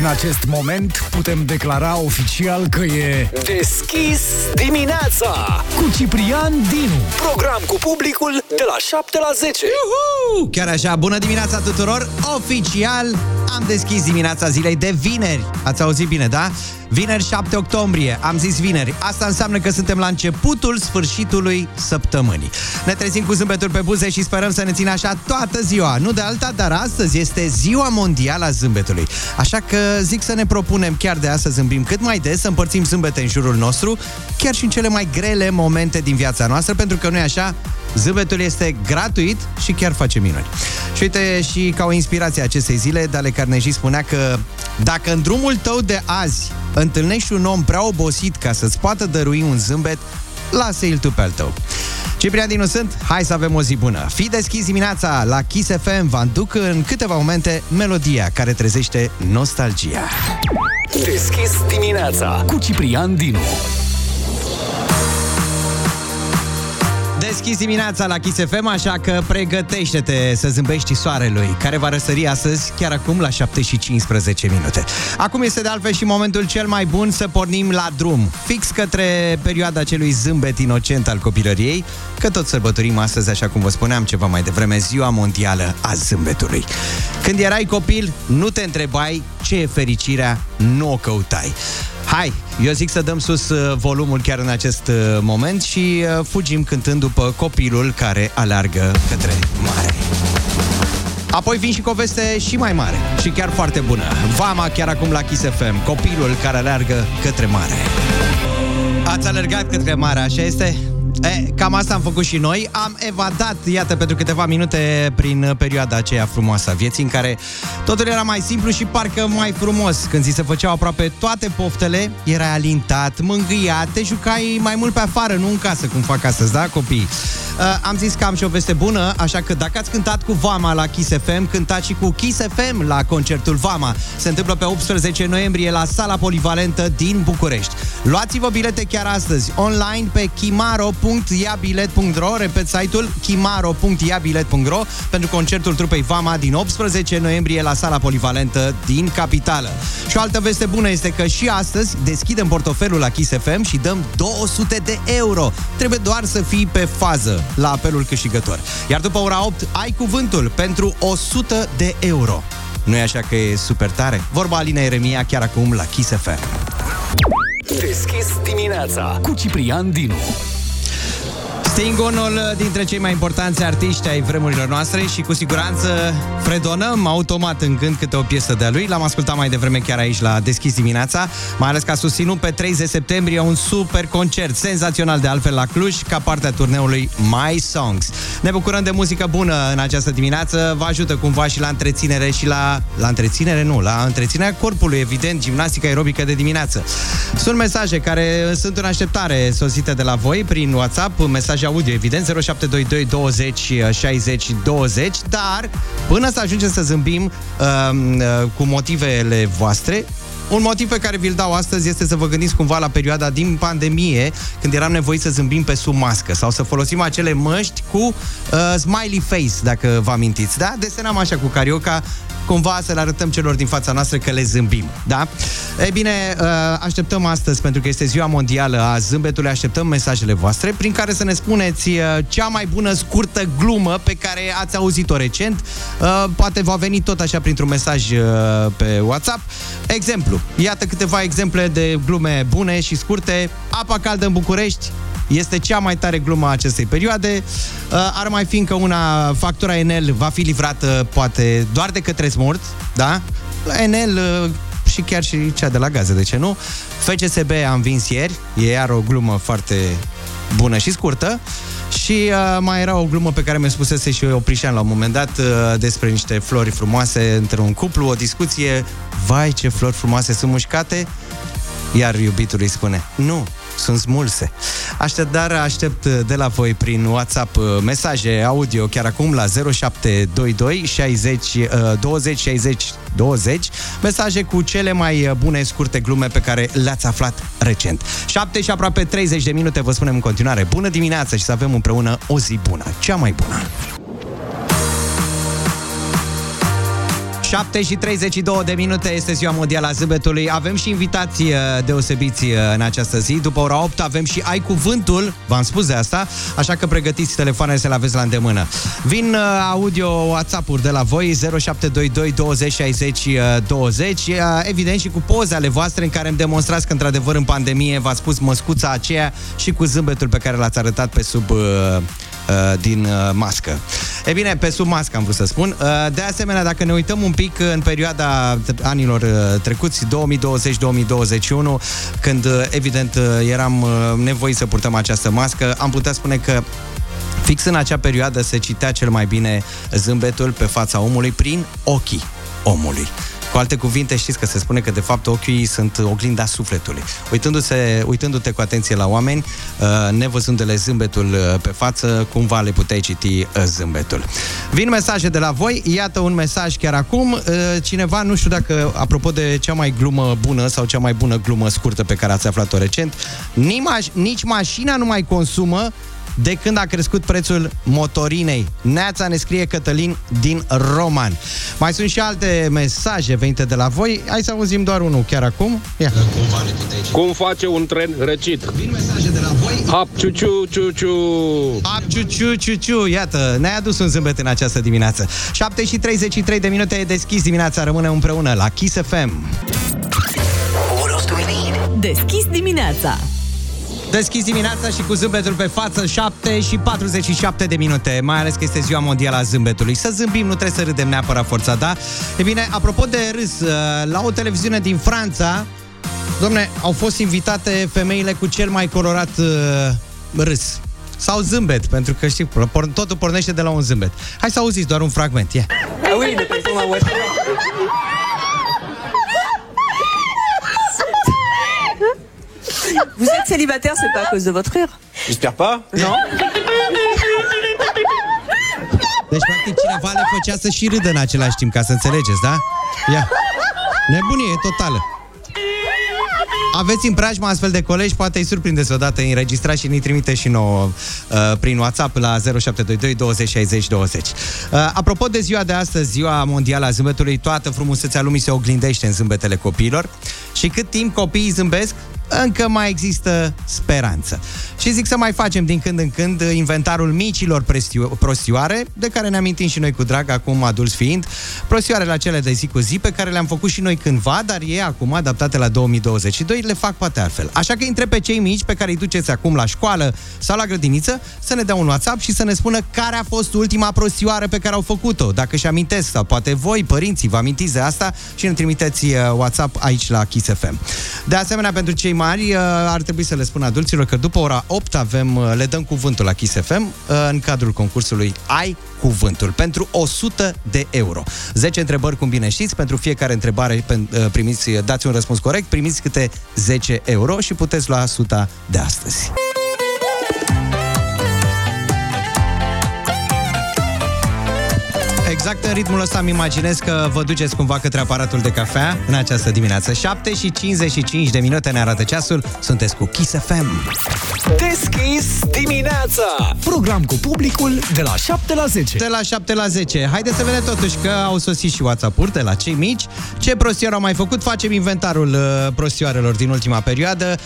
Din acest moment putem declara oficial că e Deschis dimineața cu Ciprian Dinu. Program cu publicul de la 7 la 10 Uhu! Chiar așa, bună dimineața tuturor! Oficial am deschis dimineața zilei de vineri. Ați auzit bine, da? Vineri 7 octombrie, am zis vineri. Asta înseamnă că suntem la începutul sfârșitului săptămânii. Ne trezim cu zâmbetul pe buze și sperăm să ne țină așa toată ziua. Nu de alta, dar astăzi este ziua mondială a zâmbetului. Așa că zic să ne propunem chiar de astăzi să zâmbim cât mai des, să împărțim zâmbete în jurul nostru, chiar și în cele mai grele momente din viața noastră, pentru că nu e așa, Zâmbetul este gratuit și chiar face minuni. Și uite, și ca o inspirație a acestei zile, Dale Carnegie spunea că dacă în drumul tău de azi întâlnești un om prea obosit ca să-ți poată dărui un zâmbet, lasă-l tu pe al tău. Ciprian Dinu sunt, hai să avem o zi bună. Fi deschis dimineața la Kiss FM, vă aduc în câteva momente melodia care trezește nostalgia. Deschis dimineața Cu Ciprian Dinu. Deschis dimineața la Kiss FM, așa că pregătește-te să zâmbești soarelui, care va răsări astăzi, chiar acum, la 7 și 15 minute. Acum este de altfel și momentul cel mai bun să pornim la drum, fix către perioada celui zâmbet inocent al copilăriei, că tot sărbătorim astăzi, așa cum vă spuneam ceva mai devreme, ziua mondială a zâmbetului. Când erai copil, nu te întrebai ce e fericirea, nu o căutai. Hai, eu zic să dăm sus uh, volumul chiar în acest uh, moment și uh, fugim cântând după copilul care aleargă către mare. Apoi vin și cu o veste și mai mare și chiar foarte bună. Vama chiar acum la Kiss FM, copilul care aleargă către mare. Ați alergat către mare, așa este? E, cam asta am făcut și noi. Am evadat, iată, pentru câteva minute prin perioada aceea frumoasă a vieții, în care totul era mai simplu și parcă mai frumos. Când ți se făceau aproape toate poftele, era alintat, mângâiat, te jucai mai mult pe afară, nu în casă, cum fac astăzi, da, copii? Uh, am zis că am și o veste bună, așa că dacă ați cântat cu Vama la Kiss FM, cântați și cu Kiss FM la concertul Vama. Se întâmplă pe 18 noiembrie la sala polivalentă din București. Luați-vă bilete chiar astăzi, online pe kimaro.iabilet.ro Repet site-ul kimaro.iabilet.ro pentru concertul trupei Vama din 18 noiembrie la sala polivalentă din capitală. Și o altă veste bună este că și astăzi deschidem portofelul la Kiss FM și dăm 200 de euro. Trebuie doar să fii pe fază la apelul câștigător. Iar după ora 8 ai cuvântul pentru 100 de euro. nu e așa că e super tare? Vorba Alina Eremia chiar acum la Kiss FM. Deschis dimineața Cu Ciprian Dinu. Sting, unul dintre cei mai importanți artiști ai vremurilor noastre și cu siguranță fredonăm automat în gând câte o piesă de-a lui. L-am ascultat mai devreme chiar aici la Deschis dimineața, mai ales că a susținut pe 30 septembrie un super concert senzațional de altfel la Cluj ca parte a turneului My Songs. Ne bucurăm de muzică bună în această dimineață, vă ajută cumva și la întreținere și la... La întreținere nu, la întreținerea corpului, evident, gimnastică aerobică de dimineață. Sunt mesaje care sunt în așteptare sosite de la voi prin WhatsApp, mesaje audio, evident, 0722 20 60 20, dar până să ajungem să zâmbim uh, uh, cu motivele voastre, un motiv pe care vi-l dau astăzi este să vă gândiți cumva la perioada din pandemie, când eram nevoiți să zâmbim pe sub mască sau să folosim acele măști cu uh, smiley face, dacă vă amintiți, da? Desenam așa cu carioca, cumva să le arătăm celor din fața noastră că le zâmbim, da? Ei bine, uh, așteptăm astăzi, pentru că este ziua mondială a zâmbetului, așteptăm mesajele voastre, prin care să ne spuneți uh, cea mai bună scurtă glumă pe care ați auzit-o recent. Uh, Poate va veni tot așa printr-un mesaj pe WhatsApp. Exemplu, iată câteva exemple de glume bune și scurte. Apa caldă în București, este cea mai tare glumă a acestei perioade. Ar mai fi încă una, factura Enel va fi livrată poate doar de către smurt, da? La Enel și chiar și cea de la gaze, de ce nu? FCSB am vins ieri, e iar o glumă foarte bună și scurtă. Și uh, mai era o glumă pe care mi-a spusese și Oprișan la un moment dat uh, despre niște flori frumoase între un cuplu, o discuție, vai ce flori frumoase sunt mușcate, iar iubitul îi spune, nu, sunt smulse. Așadar, aștept de la voi prin WhatsApp uh, mesaje audio chiar acum la 0722 60 20 60 20 mesaje cu cele mai bune scurte glume pe care le-ați aflat recent. 7 și aproape 30 de minute vă spunem în continuare bună dimineața și să avem împreună o zi bună, cea mai bună. 7 și 32 de minute este ziua mondială a zâmbetului. Avem și invitații uh, deosebiți uh, în această zi. După ora 8 avem și Ai Cuvântul, v-am spus de asta, așa că pregătiți telefoanele să le aveți la îndemână. Vin uh, audio WhatsApp-uri de la voi 0722 20 60 20, evident și cu poze ale voastre în care îmi demonstrați că într-adevăr în pandemie v-ați pus măscuța aceea și cu zâmbetul pe care l-ați arătat pe sub din mască. E bine, pe sub mască am vrut să spun. De asemenea, dacă ne uităm un pic în perioada anilor trecuți, 2020-2021, când evident eram nevoiți să purtăm această mască, am putea spune că Fix în acea perioadă se citea cel mai bine zâmbetul pe fața omului prin ochii omului. Cu alte cuvinte, știți că se spune că de fapt ochii sunt oglinda sufletului. Uitându-se, uitându-te cu atenție la oameni, uh, nevăzându-le zâmbetul uh, pe față, cumva le puteai citi uh, zâmbetul. Vin mesaje de la voi, iată un mesaj chiar acum. Cineva, nu știu dacă, apropo de cea mai glumă bună sau cea mai bună glumă scurtă pe care ați aflat-o recent, nici mașina nu mai consumă de când a crescut prețul motorinei. Neața ne scrie Cătălin din Roman. Mai sunt și alte mesaje venite de la voi. Hai să auzim doar unul chiar acum. Ia. Cum face un tren răcit? Vin mesaje de la voi. Hap, ciu, ciu, ciu, Hap, ciu, ciu, ciu, Iată, ne-ai adus un zâmbet în această dimineață. 7 și 33 de minute e deschis dimineața. Rămânem împreună la Kiss FM. Deschis dimineața. Deschis dimineața și cu zâmbetul pe față 7 și 47 de minute Mai ales că este ziua mondială a zâmbetului Să zâmbim, nu trebuie să râdem neapărat forța, da? E bine, apropo de râs uh, La o televiziune din Franța Domne, au fost invitate femeile cu cel mai colorat uh, râs sau zâmbet, pentru că știi, totul pornește de la un zâmbet. Hai să auziți doar un fragment, ia. Yeah. Vous êtes célibataire, c'est pas à cause de votre rire J'espère pas. Non Deci, practic, cineva le făcea să și râdă în același timp, ca să înțelegeți, da? Ia. Nebunie totală. Aveți în preajmă astfel de colegi, poate îi surprindeți odată, înregistrați și ne trimite și nouă uh, prin WhatsApp la 0722 20 60 20. Uh, apropo de ziua de astăzi, ziua mondială a zâmbetului, toată frumusețea lumii se oglindește în zâmbetele copiilor și cât timp copiii zâmbesc, încă mai există speranță. Și zic să mai facem din când în când inventarul micilor prostioare, de care ne amintim și noi cu drag, acum adulți fiind, prostioarele cele de zi cu zi, pe care le-am făcut și noi cândva, dar ei acum, adaptate la 2022, le fac poate altfel. Așa că întreb pe cei mici pe care îi duceți acum la școală sau la grădiniță să ne dea un WhatsApp și să ne spună care a fost ultima prostioară pe care au făcut-o, dacă și amintesc sau poate voi, părinții, vă amintiți de asta și ne trimiteți uh, WhatsApp aici la Kiss FM. De asemenea, pentru cei mari, uh, ar trebui să le spun adulților că după ora 8 avem, uh, le dăm cuvântul la Kiss FM uh, în cadrul concursului Ai Cuvântul pentru 100 de euro. 10 întrebări, cum bine știți, pentru fiecare întrebare primiți, dați un răspuns corect, primiți câte 10 euro și puteți lua 100 de astăzi. Exact în ritmul ăsta îmi imaginez că vă duceți cumva către aparatul de cafea în această dimineață. 7 și 55 de minute ne arată ceasul. Sunteți cu Kiss FM. Deschis dimineața! Program cu publicul de la 7 la 10. De la 7 la 10. Haideți să vedem totuși că au sosit și WhatsApp-uri de la cei mici. Ce prostioară au mai făcut? Facem inventarul uh, prostioarelor din ultima perioadă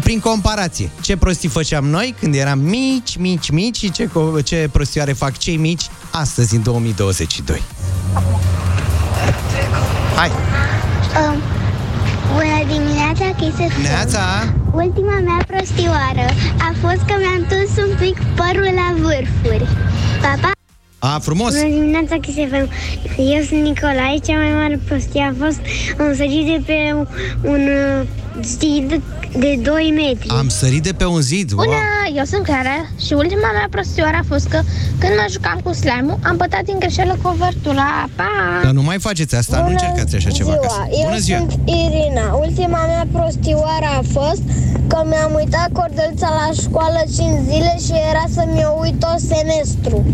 prin comparație, ce prostii făceam noi când eram mici, mici, mici și ce, ce prostioare fac cei mici astăzi, în 2022. Hai! Um, bună dimineața, Chisef. Neața! Ultima mea prostioară a fost că mi-am tuns un pic părul la vârfuri. Papa! A, frumos! Bună dimineața, Chisefem. Eu sunt Nicolae, cea mai mare prostie a fost am sărit de pe un, un zid de 2 metri. Am sărit de pe un zid? Wow. Bună, eu sunt Clara și ultima mea prostioară a fost că când mă jucam cu slime am pătat din greșeală covertura. Pa! Dar nu mai faceți asta, Bună nu încercați așa ceva ziua. acasă. Bună eu ziua! sunt Irina. Ultima mea prostioară a fost că mi-am uitat cordelța la școală 5 zile și era să mi-o uit tot semestru.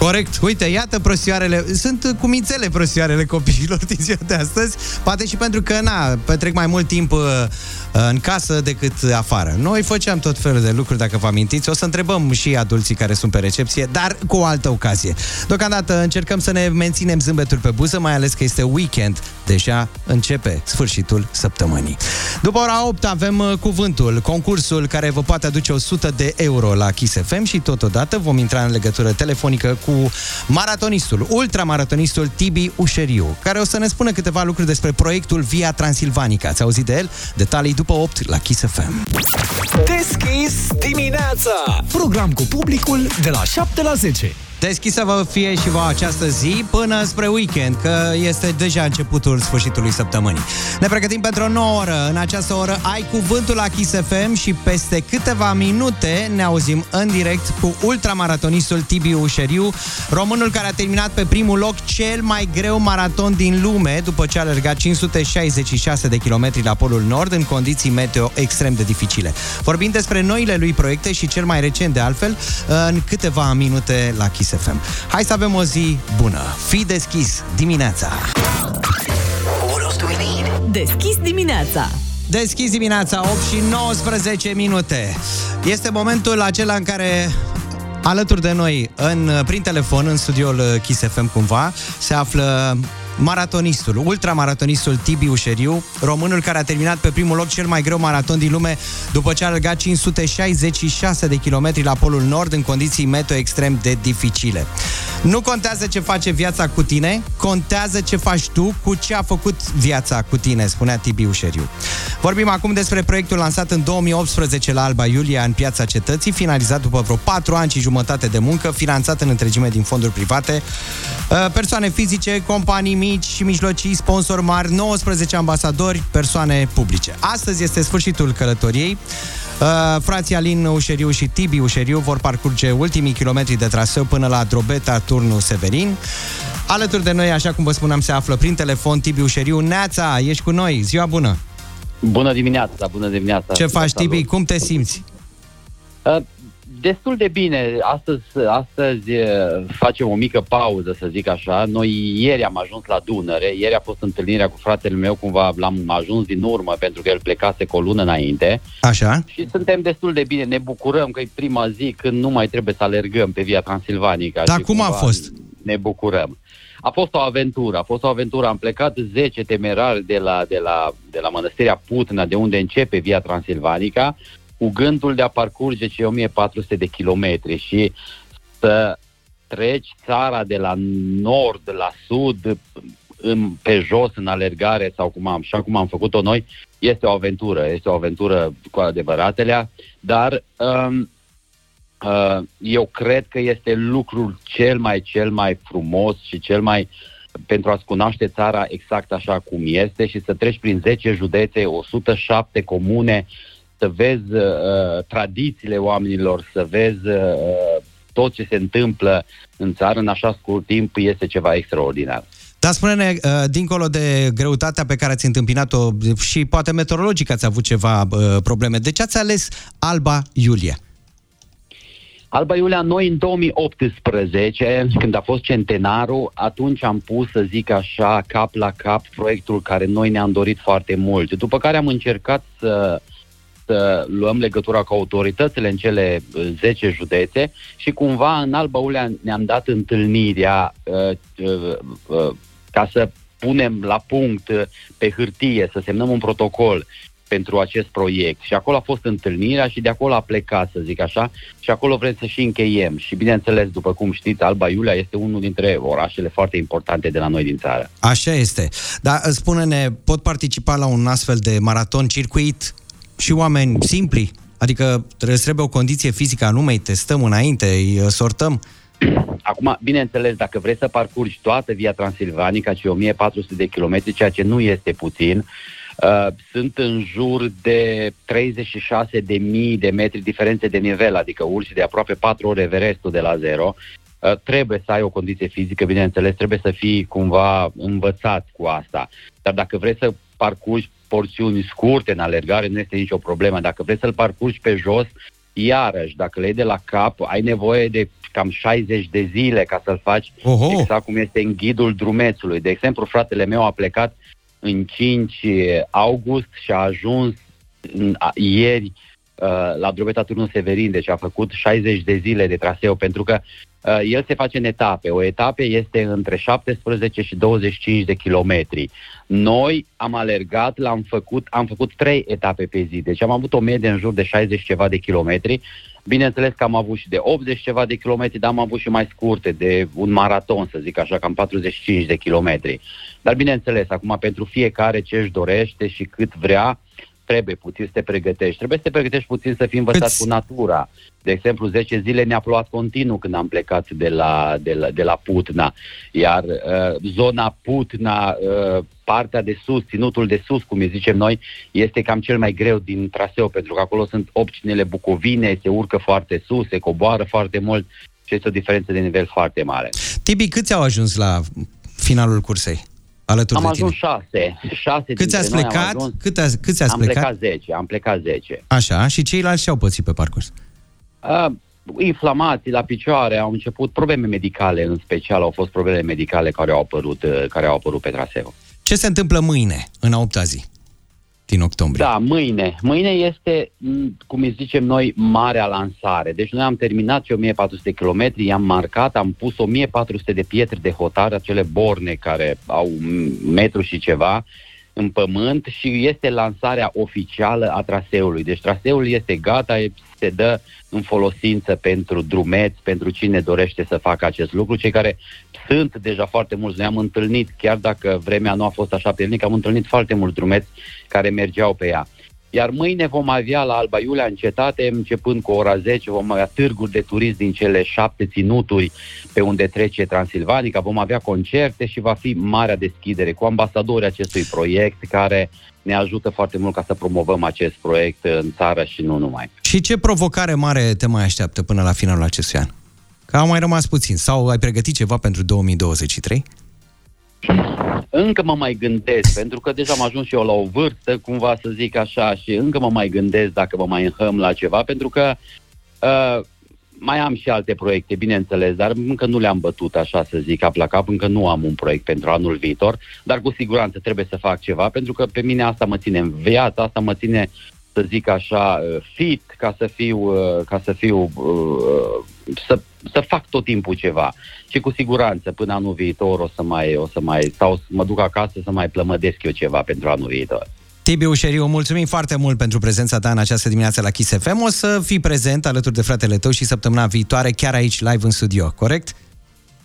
Corect. Uite, iată prostioarele. Sunt cumințele prostioarele copiilor din ziua de astăzi. Poate și pentru că, na, petrec mai mult timp uh, în casă decât afară. Noi făceam tot felul de lucruri, dacă vă amintiți. O să întrebăm și adulții care sunt pe recepție, dar cu o altă ocazie. Deocamdată încercăm să ne menținem zâmbetul pe buză, mai ales că este weekend. Deja începe sfârșitul săptămânii. După ora 8 avem uh, cuvântul, concursul care vă poate aduce 100 de euro la Kiss FM și totodată vom intra în legătură telefonică cu maratonistul, ultramaratonistul Tibi Ușeriu, care o să ne spună câteva lucruri despre proiectul Via Transilvanica. Ați auzit de el? Detalii după 8 la Kiss FM. Deschis dimineața! Program cu publicul de la 7 la 10. Deschisă vă fie și vă această zi până spre weekend, că este deja începutul sfârșitului săptămânii. Ne pregătim pentru o nouă oră. În această oră ai cuvântul la Kiss FM și peste câteva minute ne auzim în direct cu ultramaratonistul Tibiu Ușeriu, românul care a terminat pe primul loc cel mai greu maraton din lume după ce a alergat 566 de kilometri la Polul Nord în condiții meteo extrem de dificile. Vorbim despre noile lui proiecte și cel mai recent de altfel în câteva minute la Kiss FM. Hai să avem o zi bună. Fii deschis dimineața. Deschis dimineața. Deschis dimineața, 8 și 19 minute. Este momentul acela în care alături de noi, în, prin telefon, în studioul Kiss FM cumva, se află maratonistul, ultramaratonistul Tibi Ușeriu, românul care a terminat pe primul loc cel mai greu maraton din lume după ce a alergat 566 de kilometri la Polul Nord în condiții meteo extrem de dificile. Nu contează ce face viața cu tine, contează ce faci tu cu ce a făcut viața cu tine, spunea Tibi Ușeriu. Vorbim acum despre proiectul lansat în 2018 la Alba Iulia în piața cetății, finalizat după vreo 4 ani și jumătate de muncă, finanțat în întregime din fonduri private, persoane fizice, companii mici și mijlocii, sponsori mari, 19 ambasadori, persoane publice. Astăzi este sfârșitul călătoriei. Uh, frații Alin Ușeriu și Tibi Ușeriu vor parcurge ultimii kilometri de traseu până la Drobeta, turnul Severin. Alături de noi, așa cum vă spuneam, se află prin telefon Tibi Ușeriu. Neața, ești cu noi, ziua bună! Bună dimineața, bună dimineața! Ce faci, Salut. Tibi? Cum te simți? Uh, Destul de bine. Astăzi, astăzi uh, facem o mică pauză, să zic așa. Noi ieri am ajuns la Dunăre. Ieri a fost întâlnirea cu fratele meu, cumva l-am ajuns din urmă pentru că el plecase cu o lună înainte. Așa? Și suntem destul de bine. Ne bucurăm că e prima zi când nu mai trebuie să alergăm pe via Transilvanica. Dar și cum a cumva fost? Ne bucurăm. A fost o aventură, a fost o aventură. Am plecat 10 temerari de la, de la, de la Mănăstirea Putna, de unde începe via Transilvanica, cu gândul de a parcurge cei 1400 de kilometri și să treci țara de la nord la sud în, pe jos în alergare sau cum am, așa cum am făcut-o noi, este o aventură, este o aventură cu adevăratele, dar um, uh, eu cred că este lucrul cel mai, cel mai frumos și cel mai pentru a-ți cunoaște țara exact așa cum este și să treci prin 10 județe, 107 comune, să vezi uh, tradițiile oamenilor, să vezi uh, tot ce se întâmplă în țară în așa scurt timp, este ceva extraordinar. Dar spune-ne, uh, dincolo de greutatea pe care ați întâmpinat-o și poate meteorologic ați avut ceva uh, probleme, de ce ați ales Alba Iulia? Alba Iulia, noi în 2018, când a fost centenarul, atunci am pus, să zic așa, cap la cap proiectul care noi ne-am dorit foarte mult. După care am încercat să, să luăm legătura cu autoritățile în cele 10 județe și cumva în Alba Iulia ne-am dat întâlnirea uh, uh, uh, ca să punem la punct uh, pe hârtie, să semnăm un protocol pentru acest proiect. Și acolo a fost întâlnirea și de acolo a plecat, să zic așa, și acolo vrem să și încheiem. Și bineînțeles, după cum știți, Alba Iulia este unul dintre orașele foarte importante de la noi din țară. Așa este. Dar spune-ne, pot participa la un astfel de maraton circuit și oameni simpli? Adică trebuie, trebuie o condiție fizică anume, îi testăm înainte, îi sortăm? Acum, bineînțeles, dacă vrei să parcurgi toată via Transilvanica, cei 1400 de kilometri, ceea ce nu este puțin, Uh, sunt în jur de 36 de mii de metri diferențe de nivel, adică urci de aproape 4 ore Everestul de la zero. Uh, trebuie să ai o condiție fizică, bineînțeles, trebuie să fii cumva învățat cu asta. Dar dacă vrei să parcurgi porțiuni scurte în alergare, nu este nicio problemă. Dacă vrei să-l parcurgi pe jos, Iarăși, dacă le iei de la cap, ai nevoie de cam 60 de zile ca să-l faci Oho. exact cum este în ghidul drumețului. De exemplu, fratele meu a plecat în 5 august și a ajuns în, a, ieri uh, la drumeta Turnul Severin, deci a făcut 60 de zile de traseu, pentru că uh, el se face în etape. O etapă este între 17 și 25 de kilometri. Noi am alergat, l-am făcut, am făcut 3 etape pe zi, deci am avut o medie în jur de 60 ceva de kilometri. Bineînțeles că am avut și de 80 ceva de kilometri, dar am avut și mai scurte, de un maraton, să zic așa, cam 45 de kilometri. Dar bineînțeles, acum pentru fiecare ce își dorește și cât vrea, trebuie puțin să te pregătești. Trebuie să te pregătești puțin să fii învățat Câți- cu natura. De exemplu, 10 zile ne-a plouat continuu când am plecat de la, de la, de la Putna. Iar uh, zona Putna, uh, partea de sus, ținutul de sus, cum îi zicem noi, este cam cel mai greu din traseu, pentru că acolo sunt opcinele bucovine, se urcă foarte sus, se coboară foarte mult și este o diferență de nivel foarte mare. Tibi, câți au ajuns la finalul cursei? Alături am de tine. ajuns șase. șase Câți dintre ați noi am plecat? ajuns- Cât ați, câți ați am plecat? plecat 10, am plecat 10. Așa, și ceilalți ce au pățit pe parcurs? Uh, inflamații la picioare, au început probleme medicale, în special au fost probleme medicale care au apărut, uh, care au apărut pe traseu. Ce se întâmplă mâine, în a opta zi din octombrie? Da, mâine. Mâine este, m, cum îi zicem noi, marea lansare. Deci noi am terminat și 1400 km, i-am marcat, am pus 1400 de pietre de hotar, acele borne care au m, metru și ceva, în pământ și este lansarea oficială a traseului. Deci traseul este gata, e- se dă în folosință pentru drumeți, pentru cine dorește să facă acest lucru. Cei care sunt deja foarte mulți, ne-am întâlnit, chiar dacă vremea nu a fost așa puternică, am întâlnit foarte mulți drumeți care mergeau pe ea. Iar mâine vom avea la Alba Iulia în cetate, începând cu ora 10, vom avea târguri de turism din cele șapte ținuturi pe unde trece Transilvanica, vom avea concerte și va fi marea deschidere cu ambasadorii acestui proiect care ne ajută foarte mult ca să promovăm acest proiect în țară și nu numai. Și ce provocare mare te mai așteaptă până la finalul acestui an? Că au mai rămas puțin. Sau ai pregătit ceva pentru 2023? Încă mă mai gândesc, pentru că deja am ajuns și eu la o vârstă, cumva să zic așa, și încă mă mai gândesc dacă mă mai înhăm la ceva, pentru că uh, mai am și alte proiecte, bineînțeles, dar încă nu le-am bătut așa să zic cap la cap, încă nu am un proiect pentru anul viitor, dar cu siguranță trebuie să fac ceva, pentru că pe mine asta mă ține în viață, asta mă ține să zic așa, uh, fit, ca să fiu, uh, ca să fiu, uh, să, să fac tot timpul ceva. Și cu siguranță până anul viitor o să mai, o să mai stau, să mă duc acasă să mai plămădesc eu ceva pentru anul viitor. Tibi Ușeriu, mulțumim foarte mult pentru prezența ta în această dimineață la Kiss FM. O să fii prezent alături de fratele tău și săptămâna viitoare chiar aici, live în studio, corect?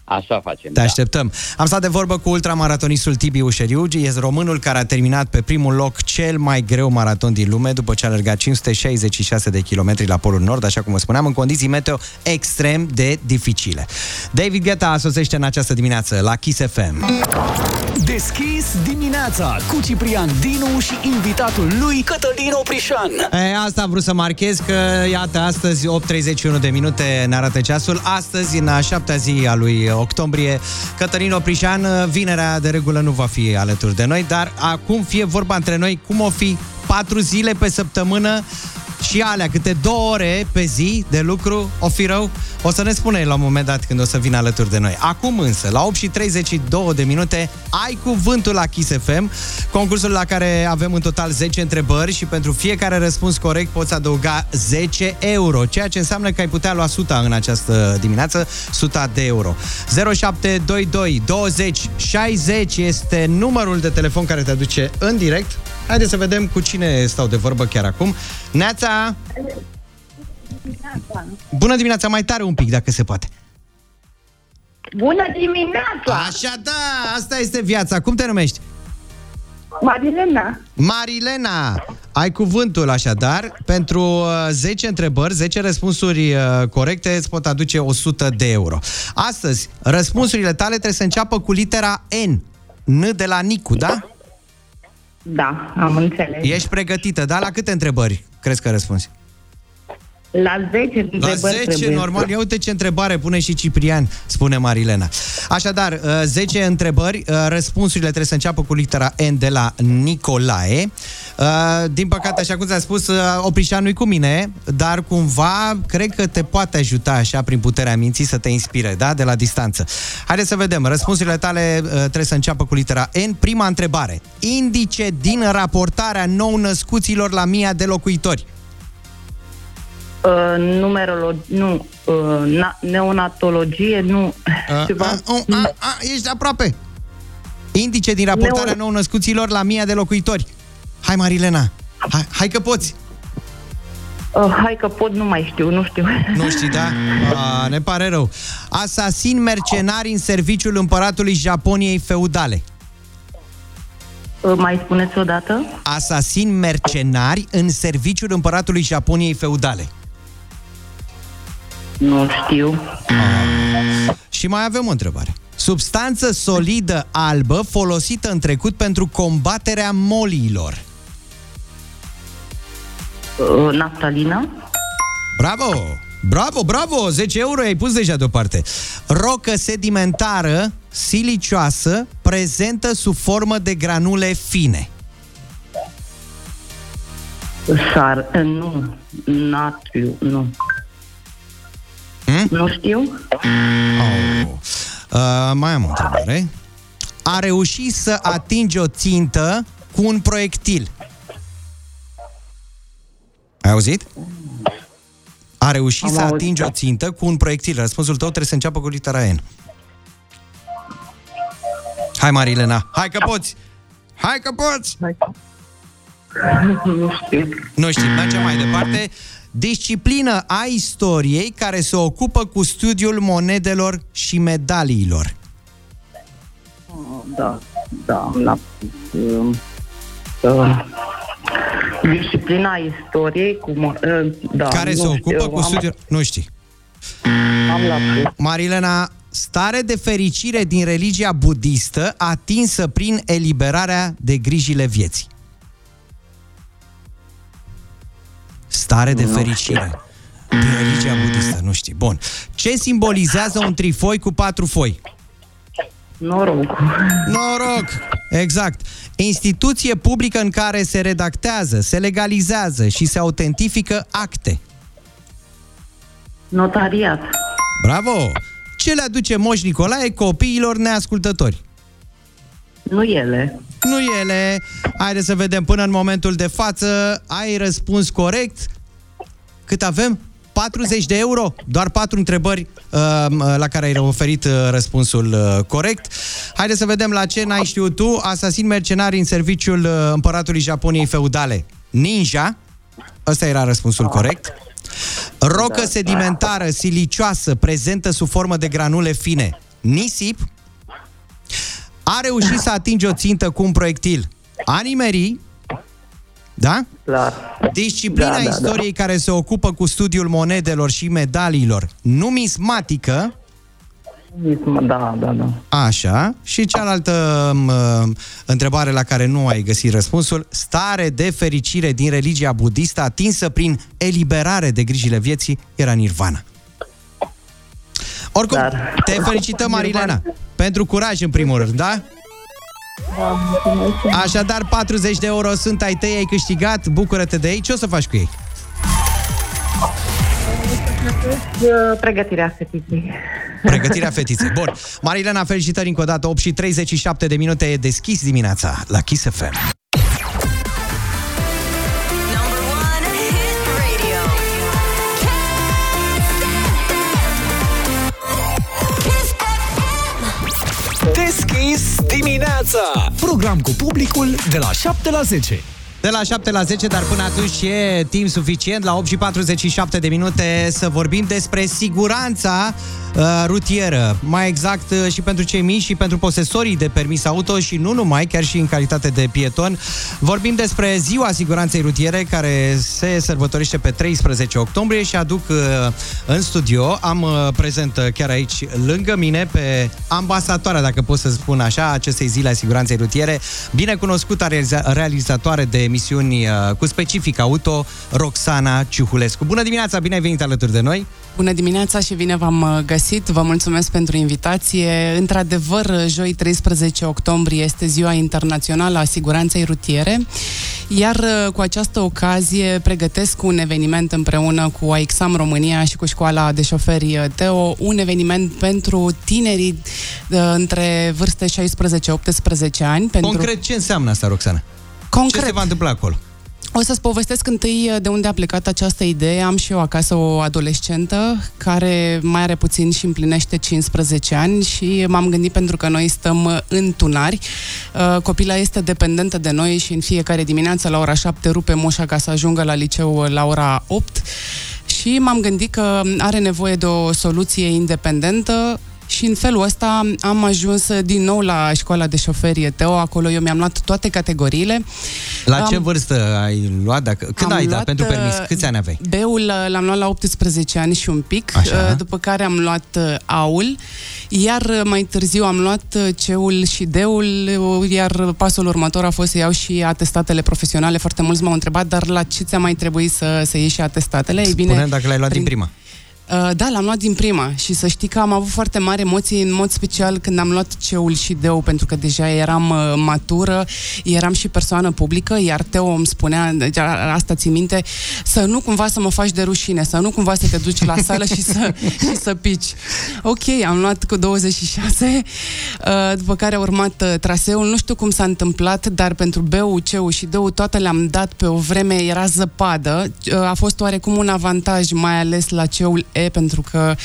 Așa facem, Te așteptăm. Am stat de vorbă cu ultramaratonistul Tibi Ușeriu, este românul care a terminat pe primul loc cel mai greu maraton din lume după ce a alergat 566 de kilometri la Polul Nord, așa cum vă spuneam, în condiții meteo extrem de dificile. David Guetta sosește în această dimineață la Kiss FM. Deschis dimineața cu Ciprian Dinu și invitatul lui Cătălin Oprișan. E, asta am vrut să marchez că, iată, astăzi 8.31 de minute ne arată ceasul. Astăzi, în a șaptea zi a lui octombrie, Cătălin Oprișan, vinerea de regulă nu va fi alături de noi, dar acum fie vorba între noi cum o fi patru zile pe săptămână și alea, câte două ore pe zi de lucru, o fi rău? O să ne spune la un moment dat când o să vină alături de noi. Acum însă, la 8 și 32 de minute, ai cuvântul la Kiss FM, concursul la care avem în total 10 întrebări și pentru fiecare răspuns corect poți adăuga 10 euro, ceea ce înseamnă că ai putea lua 100 în această dimineață, 100 de euro. 0722 20 60 este numărul de telefon care te aduce în direct. Haideți să vedem cu cine stau de vorbă chiar acum. Neața! Bună dimineața, mai tare un pic, dacă se poate. Bună dimineața! Așa da, asta este viața. Cum te numești? Marilena. Marilena, ai cuvântul așadar. Pentru uh, 10 întrebări, 10 răspunsuri uh, corecte îți pot aduce 100 de euro. Astăzi, răspunsurile tale trebuie să înceapă cu litera N. N de la Nicu, da? Da, am înțeles. Ești pregătită, da? La câte întrebări crezi că răspunzi? La 10 La întrebări 10, trebuie. normal. Ia uite ce întrebare pune și Ciprian, spune Marilena. Așadar, uh, 10 întrebări, uh, răspunsurile trebuie să înceapă cu litera N de la Nicolae. Uh, Din păcate, așa cum ți-am spus, uh, Oprișan nu cu mine, dar cumva cred că te poate ajuta așa prin puterea minții să te inspire, da? De la distanță. Haideți să vedem. Răspunsurile tale uh, trebuie să înceapă cu litera N. Prima întrebare. Indice din raportarea nou-născuților la mia de locuitori. Uh, numerolo... Nu. Uh, na, neonatologie, nu. Ceva. A, a, a, a, ești aproape. Indice din raportarea Neo- nou-născuților la mia de locuitori. Hai, Marilena. Hai, hai că poți. Uh, hai că pot, nu mai știu, nu știu. Nu știi, da? A, ne pare rău. Asasin mercenari în serviciul împăratului Japoniei feudale. Uh, mai spuneți o dată? Asasin mercenari în serviciul împăratului Japoniei feudale. Nu știu. Și mai avem o întrebare. Substanță solidă albă folosită în trecut pentru combaterea moliilor. Uh, naftalină? Bravo! Bravo, bravo! 10 euro ai pus deja deoparte. Rocă sedimentară, silicioasă, prezentă sub formă de granule fine. Sar... Uh, nu. Natriu, nu. Hmm? Nu știu. Oh. Uh, mai am o întrebare. A reușit să atingi o țintă cu un proiectil. Ai auzit? A reușit Am să auzit, atingi da. o țintă cu un proiectil. Răspunsul tău trebuie să înceapă cu litera N. Hai, Marilena, hai că poți! Hai că poți! Nu știu. Nu știu, mergem mai departe. Disciplină a istoriei care se ocupă cu studiul monedelor și medaliilor. Da, da, la... Uh, uh, disciplina istoriei cu... mo- Uh, da, care nu se ocupă știu, cu am- studiul... Nu știi. Am la Marilena, stare de fericire din religia budistă atinsă prin eliberarea de grijile vieții. Stare de fericire din religia budistă, nu știi. Bun. Ce simbolizează un trifoi cu patru foi? Noroc. Noroc! Exact. Instituție publică în care se redactează, se legalizează și se autentifică acte. Notariat. Bravo! Ce le aduce Moș Nicolae copiilor neascultători? Nu ele. Nu ele. Haideți să vedem până în momentul de față. Ai răspuns corect. Cât avem? 40 de euro? Doar patru întrebări uh, la care ai oferit uh, răspunsul uh, corect. Haideți să vedem la ce n-ai știut tu. Asasin mercenari în serviciul uh, împăratului Japoniei feudale. Ninja. Ăsta era răspunsul corect. Rocă sedimentară, silicioasă, prezentă sub formă de granule fine. Nisip. A reușit să atinge o țintă cu un proiectil. A nimerit. Da? Clar. Disciplina Da, da, da. istoriei care se ocupă cu studiul monedelor și medaliilor. Numismatică. Da, da, da. Așa. Și cealaltă m, întrebare la care nu ai găsit răspunsul. Stare de fericire din religia budistă atinsă prin eliberare de grijile vieții era nirvana. Oricum, Dar- te felicităm, Marilena, pentru curaj, în primul rând, da? Așadar, 40 de euro sunt ai tăi, ai câștigat, bucură-te de ei. Ce o să faci cu ei? Uh, Pregătirea fetiței. Pregătirea fetiței. Bun. Marilena, felicitări încă o dată. 8 și 37 de minute e deschis dimineața la Kiss FM. Dimineața Program cu publicul de la 7 la 10. De la 7 la 10, dar până atunci e timp suficient, la 8 și 47 de minute, să vorbim despre siguranța uh, rutieră. Mai exact uh, și pentru cei mici și pentru posesorii de permis auto și nu numai, chiar și în calitate de pieton. Vorbim despre Ziua Siguranței Rutiere, care se sărbătorește pe 13 octombrie și aduc uh, în studio. Am uh, prezent uh, chiar aici, lângă mine, pe ambasadoarea, dacă pot să spun așa, acestei zile a siguranței rutiere, binecunoscută realiza- realizatoare de emisiuni uh, cu specific auto, Roxana Ciuhulescu. Bună dimineața, bine ai venit alături de noi! Bună dimineața și bine v-am uh, găsit. Vă mulțumesc pentru invitație. Într-adevăr, joi 13 octombrie este Ziua Internațională a Siguranței Rutiere, iar uh, cu această ocazie pregătesc un eveniment împreună cu AIXAM România și cu școala de șoferi uh, Teo, un eveniment pentru tinerii între vârste 16-18 ani. Pentru... Concret, ce înseamnă asta, Roxana? Concret. Ce se va întâmpla acolo? O să-ți povestesc întâi uh, de unde a plecat această idee. Am și eu acasă o adolescentă care mai are puțin și împlinește 15 ani și m-am gândit pentru că noi stăm uh, în tunari. Uh, copila este dependentă de noi și în fiecare dimineață la ora 7 rupe moșa ca să ajungă la liceu la ora 8 și m-am gândit că are nevoie de o soluție independentă și în felul ăsta am ajuns din nou la școala de șoferi Eteo, acolo eu mi-am luat toate categoriile. La ce vârstă ai luat? Dacă, când ai dat pentru permis? Uh, Câți ani aveai? B-ul uh, l-am luat la 18 ani și un pic, Așa. Uh, după care am luat A-ul, iar mai târziu am luat C-ul și D-ul, iar pasul următor a fost să iau și atestatele profesionale. Foarte mulți m-au întrebat, dar la ce ți-a mai trebuit să, să ieși și atestatele? Spune Ei bine, dacă le-ai luat prin... din prima. Uh, da, l-am luat din prima și să știi că am avut foarte mari emoții, în mod special când am luat ceul și deu, pentru că deja eram uh, matură, eram și persoană publică, iar Teo îmi spunea, asta ți minte, să nu cumva să mă faci de rușine, să nu cumva să te duci la sală și să, și să pici. Ok, am luat cu 26, uh, după care a urmat uh, traseul, nu știu cum s-a întâmplat, dar pentru beu, ceu și deu toate le-am dat pe o vreme, era zăpadă, uh, a fost oarecum un avantaj, mai ales la ceul E, pentru că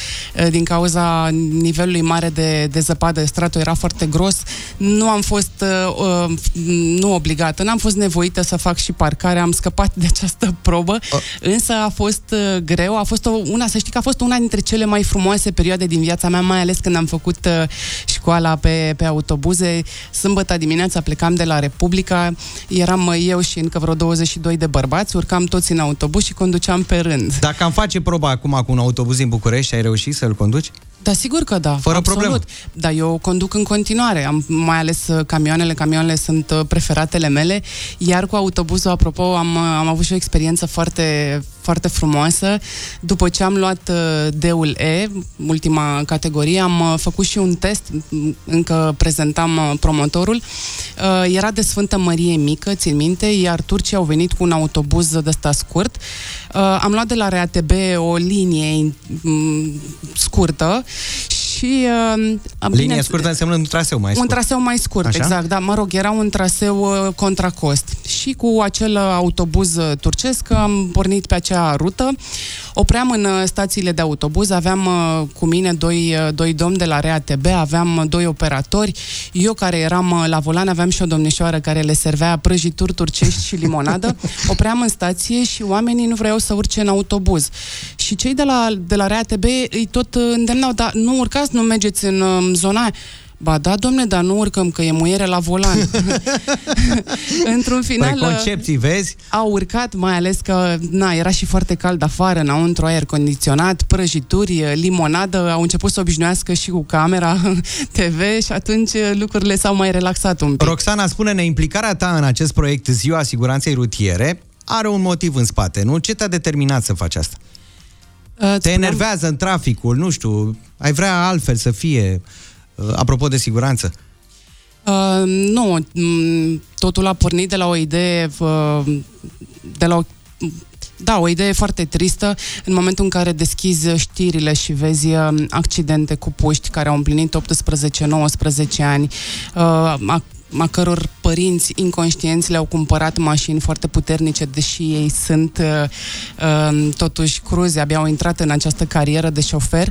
din cauza nivelului mare de, de zăpadă, stratul era foarte gros, nu am fost uh, nu obligată, n-am fost nevoită să fac și parcare, am scăpat de această probă, uh. însă a fost uh, greu, a fost o, una, să știi că a fost una dintre cele mai frumoase perioade din viața mea, mai ales când am făcut uh, școala pe, pe autobuze, sâmbătă dimineața plecam de la Republica, eram eu și încă vreo 22 de bărbați, urcam toți în autobuz și conduceam pe rând. Dacă am face proba acum cu un autobuz autobuz din București, ai reușit să-l conduci? Da, sigur că da. Fără absolut. problemă. Da, eu conduc în continuare, am, mai ales uh, camioanele, camioanele sunt uh, preferatele mele, iar cu autobuzul, apropo, am, uh, am avut și o experiență foarte, foarte frumoasă. După ce am luat deul E, ultima categorie, am făcut și un test, încă prezentam promotorul. Era de Sfântă Mărie Mică, țin minte, iar turcii au venit cu un autobuz de ăsta scurt. Am luat de la RATB o linie scurtă și... Uh, Linie bine, scurtă înseamnă un traseu mai scurt. Un traseu mai scurt, Așa? exact. Da, mă rog, era un traseu uh, contra cost. Și cu acel autobuz uh, turcesc am pornit pe acea rută. Opream în uh, stațiile de autobuz, aveam uh, cu mine doi, uh, doi domni de la RATB, aveam uh, doi operatori. Eu care eram uh, la volan aveam și o domnișoară care le servea prăjituri turcești și limonadă. Opream în stație și oamenii nu vreau să urce în autobuz. Și cei de la, de la RATB îi tot îndemnau, dar nu urcați, nu mergeți în uh, zona aia. Ba da, domne, dar nu urcăm, că e muiere la volan. Într-un final... Păi concepții, vezi? Au urcat, mai ales că, na, era și foarte cald afară, înăuntru aer condiționat, prăjituri, limonadă, au început să obișnuiască și cu camera TV și atunci lucrurile s-au mai relaxat un pic. Roxana, spune-ne, implicarea ta în acest proiect Ziua Siguranței Rutiere are un motiv în spate, nu? Ce te-a determinat să faci asta? Uh, te enervează în traficul, nu știu, ai vrea altfel să fie, uh, apropo de siguranță? Uh, nu, mm, totul a pornit de la o idee, uh, de la o da, o idee foarte tristă în momentul în care deschizi știrile și vezi uh, accidente cu puști care au împlinit 18-19 ani, uh, a căror părinți inconștienți le-au cumpărat mașini foarte puternice, deși ei sunt uh, uh, totuși cruzi, abia au intrat în această carieră de șofer.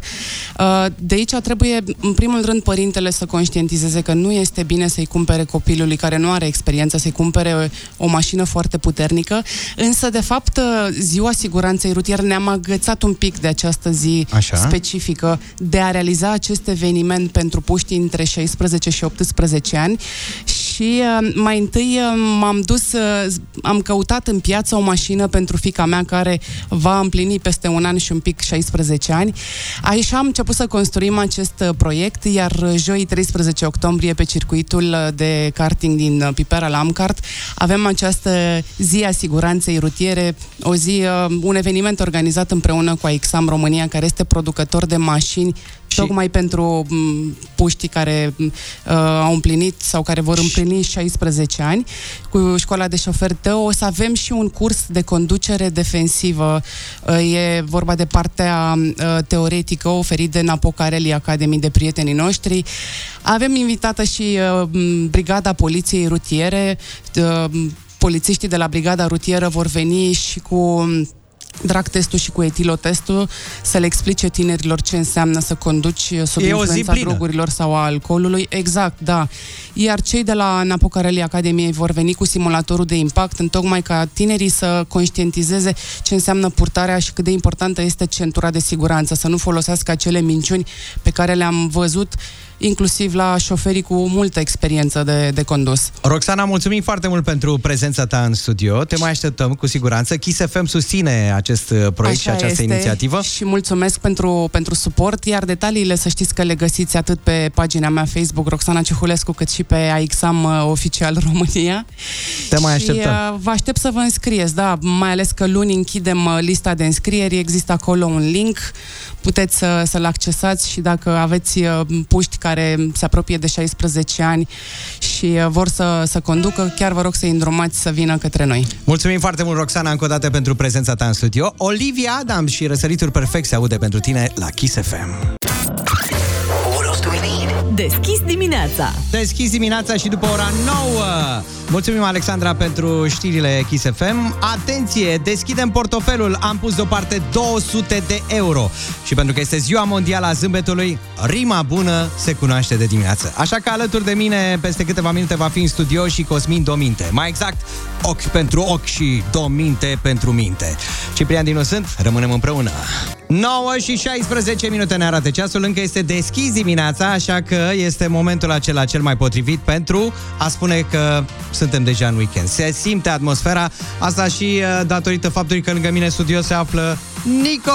Uh, de aici trebuie, în primul rând, părintele să conștientizeze că nu este bine să-i cumpere copilului care nu are experiență, să-i cumpere o mașină foarte puternică, însă, de fapt, uh, ziua siguranței rutiere ne-am agățat un pic de această zi Așa. specifică de a realiza acest eveniment pentru puștii între 16 și 18 ani și uh, mai întâi uh, m-am dus, uh, am căutat în piață o mașină pentru fica mea care va împlini peste un an și un pic 16 ani. Așa am început să construim acest uh, proiect, iar uh, joi 13 octombrie pe circuitul uh, de karting din uh, Pipera la Amcart avem această zi a siguranței rutiere, o zi, uh, un eveniment organizat împreună cu AXAM România, care este producător de mașini și... tocmai pentru m, puștii care m, uh, au împlinit sau care vor împlini 16 ani cu școala de șofer Tău. O să avem și un curs de conducere defensivă. Uh, e vorba de partea uh, teoretică oferit de Napocareli Academy de prietenii noștri. Avem invitată și uh, m, Brigada Poliției Rutiere. Uh, polițiștii de la Brigada Rutieră vor veni și cu drag testul și cu etilotestul să le explice tinerilor ce înseamnă să conduci sub E o zi influența plină. drogurilor sau a alcoolului. Exact, da. Iar cei de la Napocareli Academiei vor veni cu simulatorul de impact, în tocmai ca tinerii să conștientizeze ce înseamnă purtarea și cât de importantă este centura de siguranță, să nu folosească acele minciuni pe care le-am văzut inclusiv la șoferii cu multă experiență de, de condus. Roxana, mulțumim foarte mult pentru prezența ta în studio. Te mai așteptăm cu siguranță. Kiss FM susține acest uh, proiect și această inițiativă. Și mulțumesc pentru, pentru suport, iar detaliile să știți că le găsiți atât pe pagina mea Facebook Roxana Cehulescu, cât și pe AXAM uh, Oficial România. Te mai și, așteptăm. uh, vă aștept să vă înscrieți, da, mai ales că luni închidem uh, lista de înscrieri, există acolo un link, puteți să, să-l accesați și dacă aveți uh, puști care se apropie de 16 ani și uh, vor să, să conducă, chiar vă rog să-i îndrumați să vină către noi. Mulțumim foarte mult, Roxana, încă o dată pentru prezența ta în studio. Olivia Adam și Răsărituri Perfect se aude pentru tine la Kiss FM. Deschis dimineața. Deschis dimineața și după ora 9. Mulțumim, Alexandra, pentru știrile Kiss FM. Atenție, deschidem portofelul. Am pus deoparte 200 de euro. Și pentru că este ziua mondială a zâmbetului, rima bună se cunoaște de dimineață. Așa că alături de mine, peste câteva minute, va fi în studio și Cosmin Dominte. Mai exact, ochi pentru ochi și dominte pentru minte. Ciprian Dinu sunt, rămânem împreună. 9 și 16 minute ne arată ceasul, încă este deschis dimineața, așa că este momentul acela cel mai potrivit pentru a spune că suntem deja în weekend. Se simte atmosfera, asta și uh, datorită faptului că lângă mine în studio se află Nico!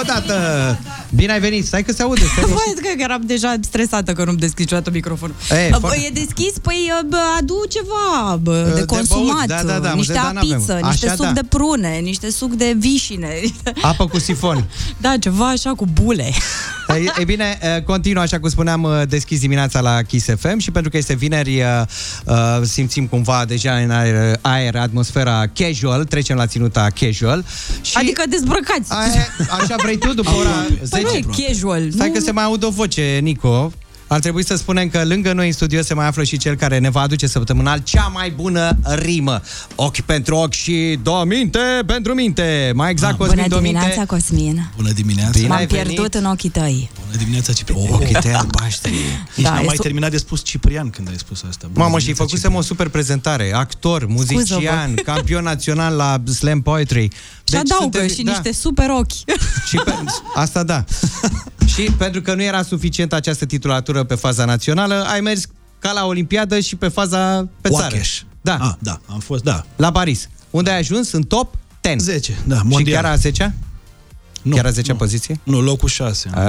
Odată! Bine ai venit! Stai că se aude! Stai Băi, cred că eram deja stresată că nu-mi deschid niciodată microfonul. E, Bă, foarte- e deschis? Păi bă, adu ceva bă, de, De consumat. băut, da, da, da, am niște zis, dar n-avem. apiță, Așa, niște suc da. de prune, niște suc de vișine. Apă cu sifon. Da, ceva așa cu bule. E, e bine, e, continuă, așa cum spuneam, e, deschis dimineața la Kiss FM și pentru că este vineri, e, e, simțim cumva deja în aer, aer atmosfera casual, trecem la ținuta casual. Și Adică dezbrăcați. A, așa vrei tu după ora 10? Păi nu e casual. Stai nu? că se mai aud o voce, Nico. Ar trebui să spunem că lângă noi în studio se mai află și cel care ne va aduce săptămânal cea mai bună rimă. Ochi pentru ochi și două minte pentru minte. Mai exact, Cosmin Bună Dominte. dimineața, Cosmin. Bună dimineața. Bine M-am ai venit. pierdut în ochii tăi. Bună dimineața, Ciprian. Ochii tăi albaștri. Nici Da, n-am e mai su- terminat de spus Ciprian când ai spus asta. Bună Mamă, și dimineața, făcusem o super prezentare. Actor, muzician, campion național la slam poetry. Și adaugă suntem- și da. niște super ochi. Și pe, asta da. și pentru că nu era suficientă această titulatură pe faza națională, ai mers ca la Olimpiadă și pe faza pe țară. Wakesh. Da, Ah, da, am fost, da. la Paris. Unde ai ajuns? În top 10. 10, da, Și mondial. chiar a 10 Nu, Chiar a 10 nu. poziție? Nu, locul 6. A,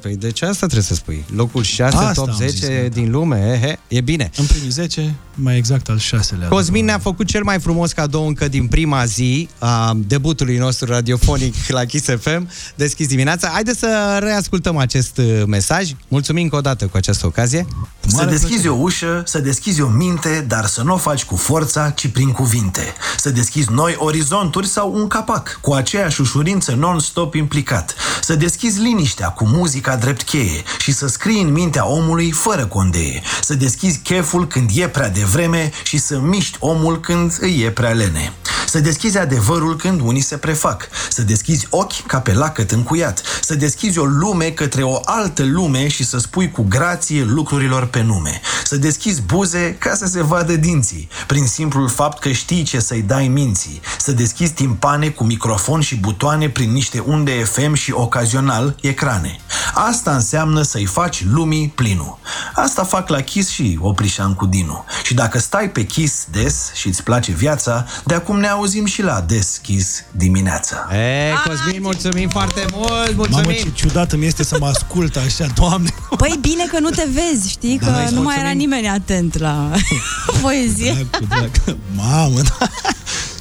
păi de ce asta trebuie să spui? Locul 6, Asta top am 10 zis, da. din lume, ehe, e bine. În primii 10, mai exact al 6-lea. Cosmin ne-a făcut cel mai frumos cadou încă din prima zi a debutului nostru radiofonic la Kiss FM, deschis dimineața. Haideți să reascultăm acest uh, mesaj. Mulțumim încă o dată cu această ocazie. Să deschizi o ușă, să deschizi o minte, dar să nu o faci cu forța, ci prin cuvinte. Să deschizi noi orizonturi sau un capac, cu aceeași ușurință non-stop implicat. Să deschizi liniștea cu muzica drept cheie și să scrii în mintea omului fără condeie. Să deschizi cheful când e prea devreme și să miști omul când îi e prea lene. Să deschizi adevărul când unii se prefac. Să deschizi ochi ca pe lacăt încuiat. Să deschizi o lume către o altă lume și să spui cu grație lucrurilor pe nume. Să deschizi buze ca să se vadă dinții, prin simplul fapt că știi ce să-i dai minții. Să deschizi timpane cu microfon și butoane prin niște unde FM și ocazional ecrane. Asta înseamnă să-i faci lumii plinul. Asta fac la Kiss și Oprișan cu Dinu. Și dacă stai pe Kiss des și îți place viața, de acum ne auzim și la Des Kiss dimineața. E, Cosmin, mulțumim foarte mult, mulțumim! Mamă, ce ciudat îmi este să mă ascult așa, doamne. Păi bine că nu te vezi, știi? Că Da, nu mai mulțumim. era nimeni atent la poezie. Cu drag. Mamă, da.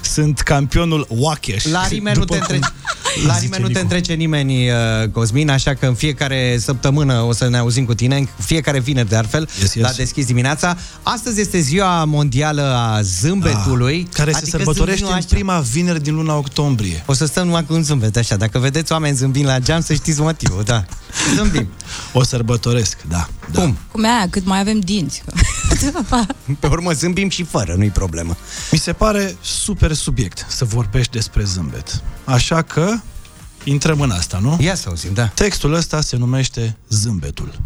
Sunt campionul Wakesh. La rime nu După te, cum între... la zice rime nu te Nicu. întrece nimeni, uh, Cosmin, așa că în fiecare săptămână o să ne auzim cu tine, în fiecare vineri de altfel, Yes, yes. la deschis dimineața. Astăzi este ziua mondială a zâmbetului. Ah, care se adică sărbătorește zâmbitul în așa. prima vineri din luna octombrie. O să stăm numai cu un zâmbet așa. Dacă vedeți oameni zâmbind la geam, să știți motivul, da. Zâmbim. O sărbătoresc, da. da. Cum? Cum e aia, cât mai avem dinți. Pe urmă zâmbim și fără, nu-i problemă. Mi se pare super subiect să vorbești despre zâmbet. Așa că intrăm în asta, nu? Ia să auzim, da. Textul ăsta se numește Zâmbetul.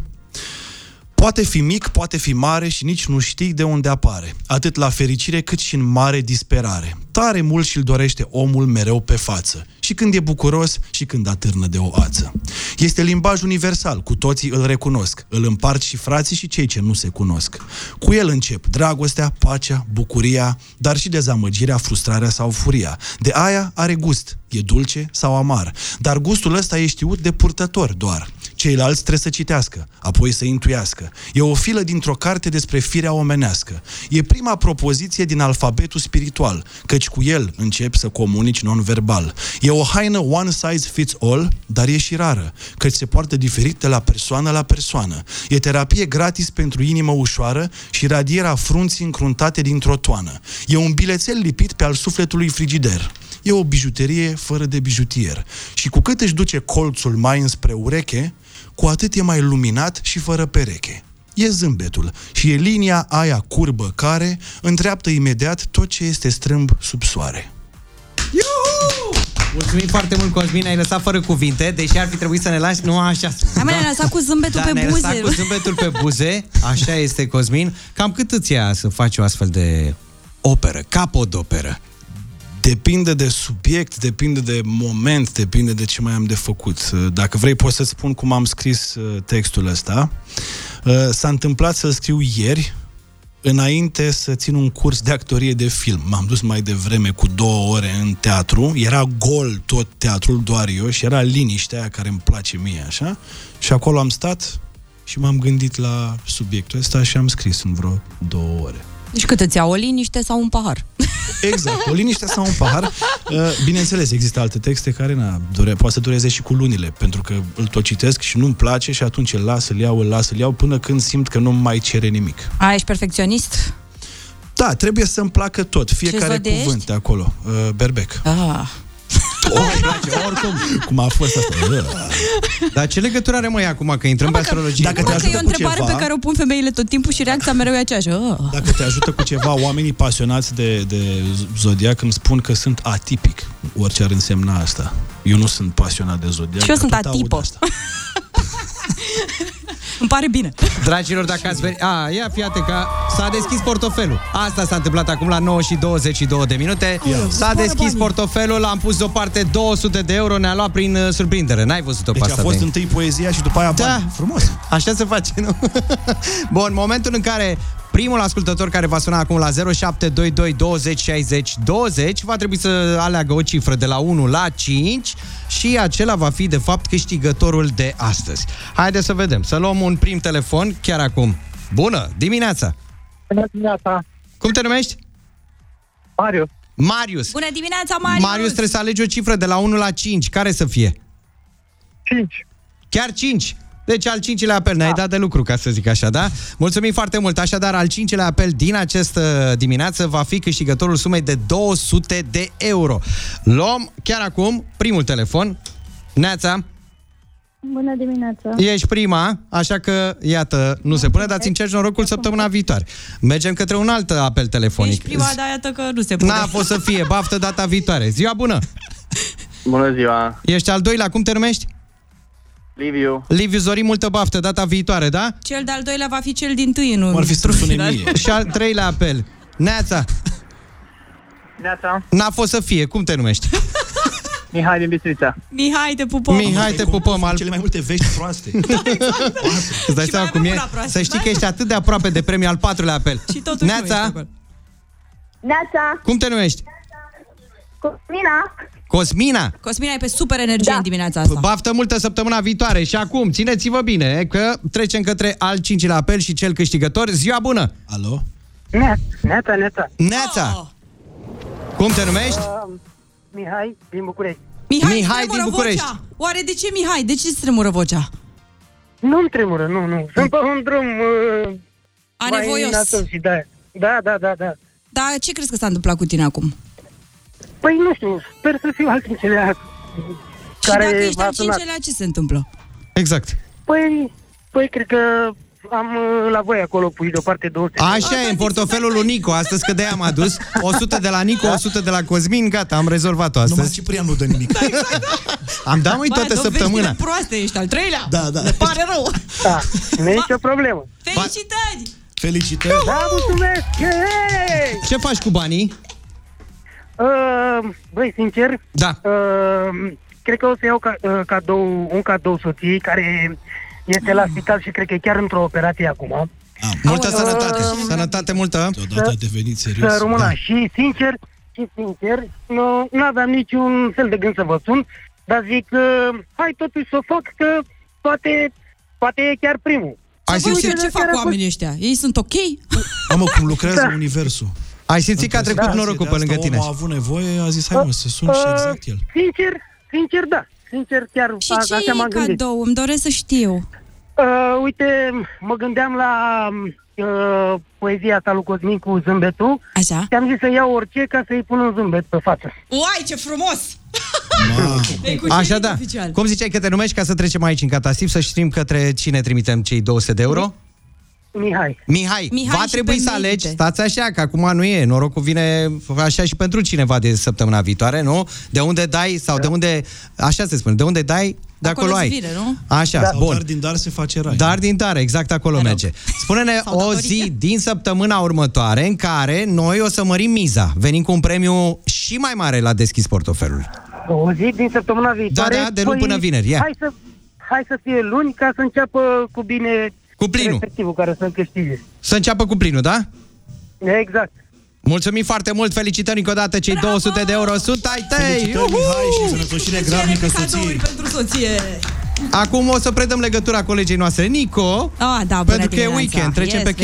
Poate fi mic, poate fi mare și nici nu știi de unde apare. Atât la fericire cât și în mare disperare. Tare mult și-l dorește omul mereu pe față. Și când e bucuros și când atârnă de o ață. Este limbaj universal, cu toții îl recunosc. Îl împart și frații și cei ce nu se cunosc. Cu el încep dragostea, pacea, bucuria, dar și dezamăgirea, frustrarea sau furia. De aia are gust, e dulce sau amar. Dar gustul ăsta e știut de purtător doar. Ceilalți trebuie să citească, apoi să intuiască. E o filă dintr-o carte despre firea omenească. E prima propoziție din alfabetul spiritual, căci cu el începi să comunici non-verbal. E o haină one size fits all, dar e și rară, căci se poartă diferit de la persoană la persoană. E terapie gratis pentru inimă ușoară și radierea frunții încruntate dintr-o toană. E un bilețel lipit pe al sufletului frigider. E o bijuterie fără de bijutier. Și cu cât își duce colțul mai înspre ureche, cu atât e mai luminat și fără pereche. E zâmbetul și e linia aia curbă care îndreaptă imediat tot ce este strâmb sub soare. Mulțumim foarte mult, Cosmin, ai lăsat fără cuvinte, deși ar fi trebuit să ne lași, nu așa. Hai mai ne-ai lăsat cu zâmbetul da, pe ne-ai buze. lăsat cu zâmbetul pe buze, așa este, Cosmin. Cam cât îți ia să faci o astfel de operă, capodoperă? Depinde de subiect, depinde de moment, depinde de ce mai am de făcut. Dacă vrei, pot să-ți spun cum am scris uh, textul ăsta. Uh, S-a întâmplat să scriu ieri, înainte să țin un curs de actorie de film. M-am dus mai devreme cu două ore în teatru, era gol tot teatrul, doar eu, și era liniștea aia care îmi place mie, așa, și acolo am stat și m-am gândit la subiectul ăsta și am scris în vreo două ore. Deci cât îți ia o liniște sau un pahar? Exact, o liniște sau un pahar. Uh, Bineînțeles, există alte texte care na, dure, poate să dureze și cu lunile, pentru că îl tot citesc și nu-mi place și atunci îl las, îl iau, îl las, îl iau, până când simt că nu mai cere nimic. A, ești perfecționist? Da, trebuie să-mi placă tot, fiecare zodie cuvânt ești? de acolo. Uh, berbec. Ah. Oricum. Cum a fost asta? Dar ce legătură are mai acum că intrăm pe astrologie? Dacă te Că e ajută o cu întrebare ceva, pe care o pun femeile tot timpul și reacția mereu e aceeași. Ah. dacă te ajută cu ceva, oamenii pasionați de, de zodiac îmi spun că sunt atipic, orice ar însemna asta. Eu nu sunt pasionat de zodiac. Și eu dar sunt tot aud atipă. Asta. Îmi pare bine. Dragilor, dacă ați venit... A, ia fiate că s-a deschis portofelul. Asta s-a întâmplat acum la 9 și 22 de minute. S-a deschis portofelul, am pus deoparte 200 de euro, ne-a luat prin uh, surprindere. N-ai văzut-o pe Deci a asta, fost Dani? întâi poezia și după aia bani. Da. Frumos. Așa se face, nu? Bun, momentul în care primul ascultător care va suna acum la 0722 20 60 20 va trebui să aleagă o cifră de la 1 la 5 și acela va fi, de fapt, câștigătorul de astăzi. Haideți să vedem. Să luăm un prim telefon chiar acum. Bună dimineața! Bună dimineața! Cum te numești? Marius. Marius. Bună dimineața, Marius! Marius, trebuie să alegi o cifră de la 1 la 5. Care să fie? 5. Chiar 5. Deci al cincilea apel, ne-ai dat de lucru, ca să zic așa, da? Mulțumim foarte mult. Așadar, al cincilea apel din această dimineață va fi câștigătorul sumei de 200 de euro. Luăm chiar acum primul telefon. Neața, Bună dimineața! Ești prima, așa că, iată, nu se pune, dar ți încerci norocul săptămâna viitoare. Mergem către un alt apel telefonic. Ești prima, dar iată că nu se pune. N-a fost să fie, baftă data viitoare. Ziua bună! Bună ziua! Ești al doilea, cum te numești? Liviu. Liviu Zorin, multă baftă data viitoare, da? Cel de-al doilea va fi cel din tâi în Ar fi să sune final. mie. Și al treilea apel. Neața, Neața, n-a fost să fie, cum te numești? Mihai din Bistrița. Mihai, te pupăm. Mihai, te pupăm. Al... Cele mai multe vești proaste. Îți dai Și seama mai cum avem e? una proastă, Să știi da? că ești atât de aproape de premiul al patrulea apel. Și totuși nu ești Neața, acolo. Neața, cum te numești? Cosmina, Cosmina? Cosmina e pe super energie da. în dimineața asta. Baftă multă săptămâna viitoare și acum țineți-vă bine că trecem către al cincilea apel și cel câștigător. Ziua bună! Alo? Neața, neața, neața. Neața! Oh. Cum te numești? Uh, Mihai din București. Mihai, Mihai Mihai din din București. Vocea. Oare de ce Mihai? De ce îți tremură vocea? Nu-mi tremură, nu, nu. Sunt pe un drum uh, A mai nevoios. nasol și da. Da, da, da, da. Dar ce crezi că s-a întâmplat cu tine acum? Păi nu știu, sper să fiu al cincilea Și care dacă ești m-a al sunat. cincelea, ce se întâmplă? Exact. Păi, păi cred că am uh, la voi acolo pui deoparte 200. Așa e, în portofelul lui Nico. Astăzi că de-aia am adus 100 de la Nico, 100 de la Cosmin. Gata, am rezolvat-o Numai astăzi. Ciprian nu dă nimic. Am dat măi toată Bă, săptămâna. doveștile proaste, ești al treilea? Da, da. Ne pare rău. Da, nu e nicio problemă. Felicitări! Felicitări! Da, mulțumesc! Hey! Ce faci cu banii? Uh, băi, sincer, Da. uh, cred că o să iau ca, uh, cadou, un cadou soției care este la spital și cred că e chiar într-o operație acum. Multă Aoleu. sănătate. Sănătate multă. Deodată a devenit serios. Să rămână. Da. Și sincer, și sincer, nu, nu aveam niciun fel de gând să vă sun, dar zic, uh, hai totuși să o fac, că poate, poate e chiar primul. Ai Să văd simțit, eu ce fac cu oamenii ăștia. Ei sunt ok? Mamă, cum lucrează Da. universul. Ai simțit că a trecut Da. norocul De pe asta lângă tine. Omul a avut nevoie, a zis, hai mă, să sun și Uh, exact el. Sincer, sincer, da. Sincer, chiar Și a, ce așa m-am e gândit. cadou? Îmi doresc să știu. Uh, uite, mă gândeam la uh, poezia ta lui Cosmin cu zâmbetul Așa? și am zis să iau orice ca să-i pun un zâmbet pe față. Uai, ce frumos! Ei, cu Așa ce da. oficial? Cum ziceai că te numești ca să trecem aici în catasip să știm către cine trimitem cei 200 de euro? Mihai. Mihai, Mihai va și trebui pe să merite. alegi, stați așa, că acum nu e, norocul vine așa și pentru cineva de săptămâna viitoare, nu? De unde dai, sau de unde, așa se spune, de unde dai, de acolo, Acolo ai. îți vine, nu? Așa, Sau bun. dar din dar se face rai. Dar din tare, exact acolo Mă rog. merge. Spune-ne Sau o datorie. zi din săptămâna următoare în care noi o să mărim miza. Venim cu un premiu și mai mare la deschis portofelul. O zi din săptămâna viitoare. Da, da, de luni până vineri, ia. Hai să, hai să fie luni ca să înceapă cu bine Cu plinul. respectivul care să câștige. Să înceapă cu plinul, da? Exact. Mulțumim foarte mult, felicitări încă o dată, cei 200 de euro sunt ai tăi! Felicitări, Mihai, și sănătoșire gravnică Cadouri soției. pentru soție. Acum o să predăm legătura colegii noastre, Nico, Ah, da, bună pentru că e dimineața. weekend, trecem pe baby.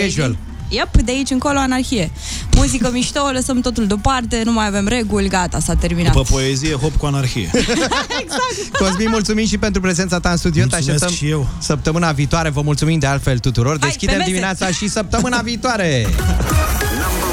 Casual. Yep, de aici încolo anarhie. Muzică mișto, lăsăm totul deoparte, nu mai avem reguli, gata, s-a terminat. După poezie, hop cu anarhie. Cosmin, mulțumim și pentru prezența ta în studio. Te Mulțumesc așteptăm și eu. săptămâna viitoare. Vă mulțumim de altfel tuturor. Hai, pe Deschidem mese. dimineața și săptămâna viitoare.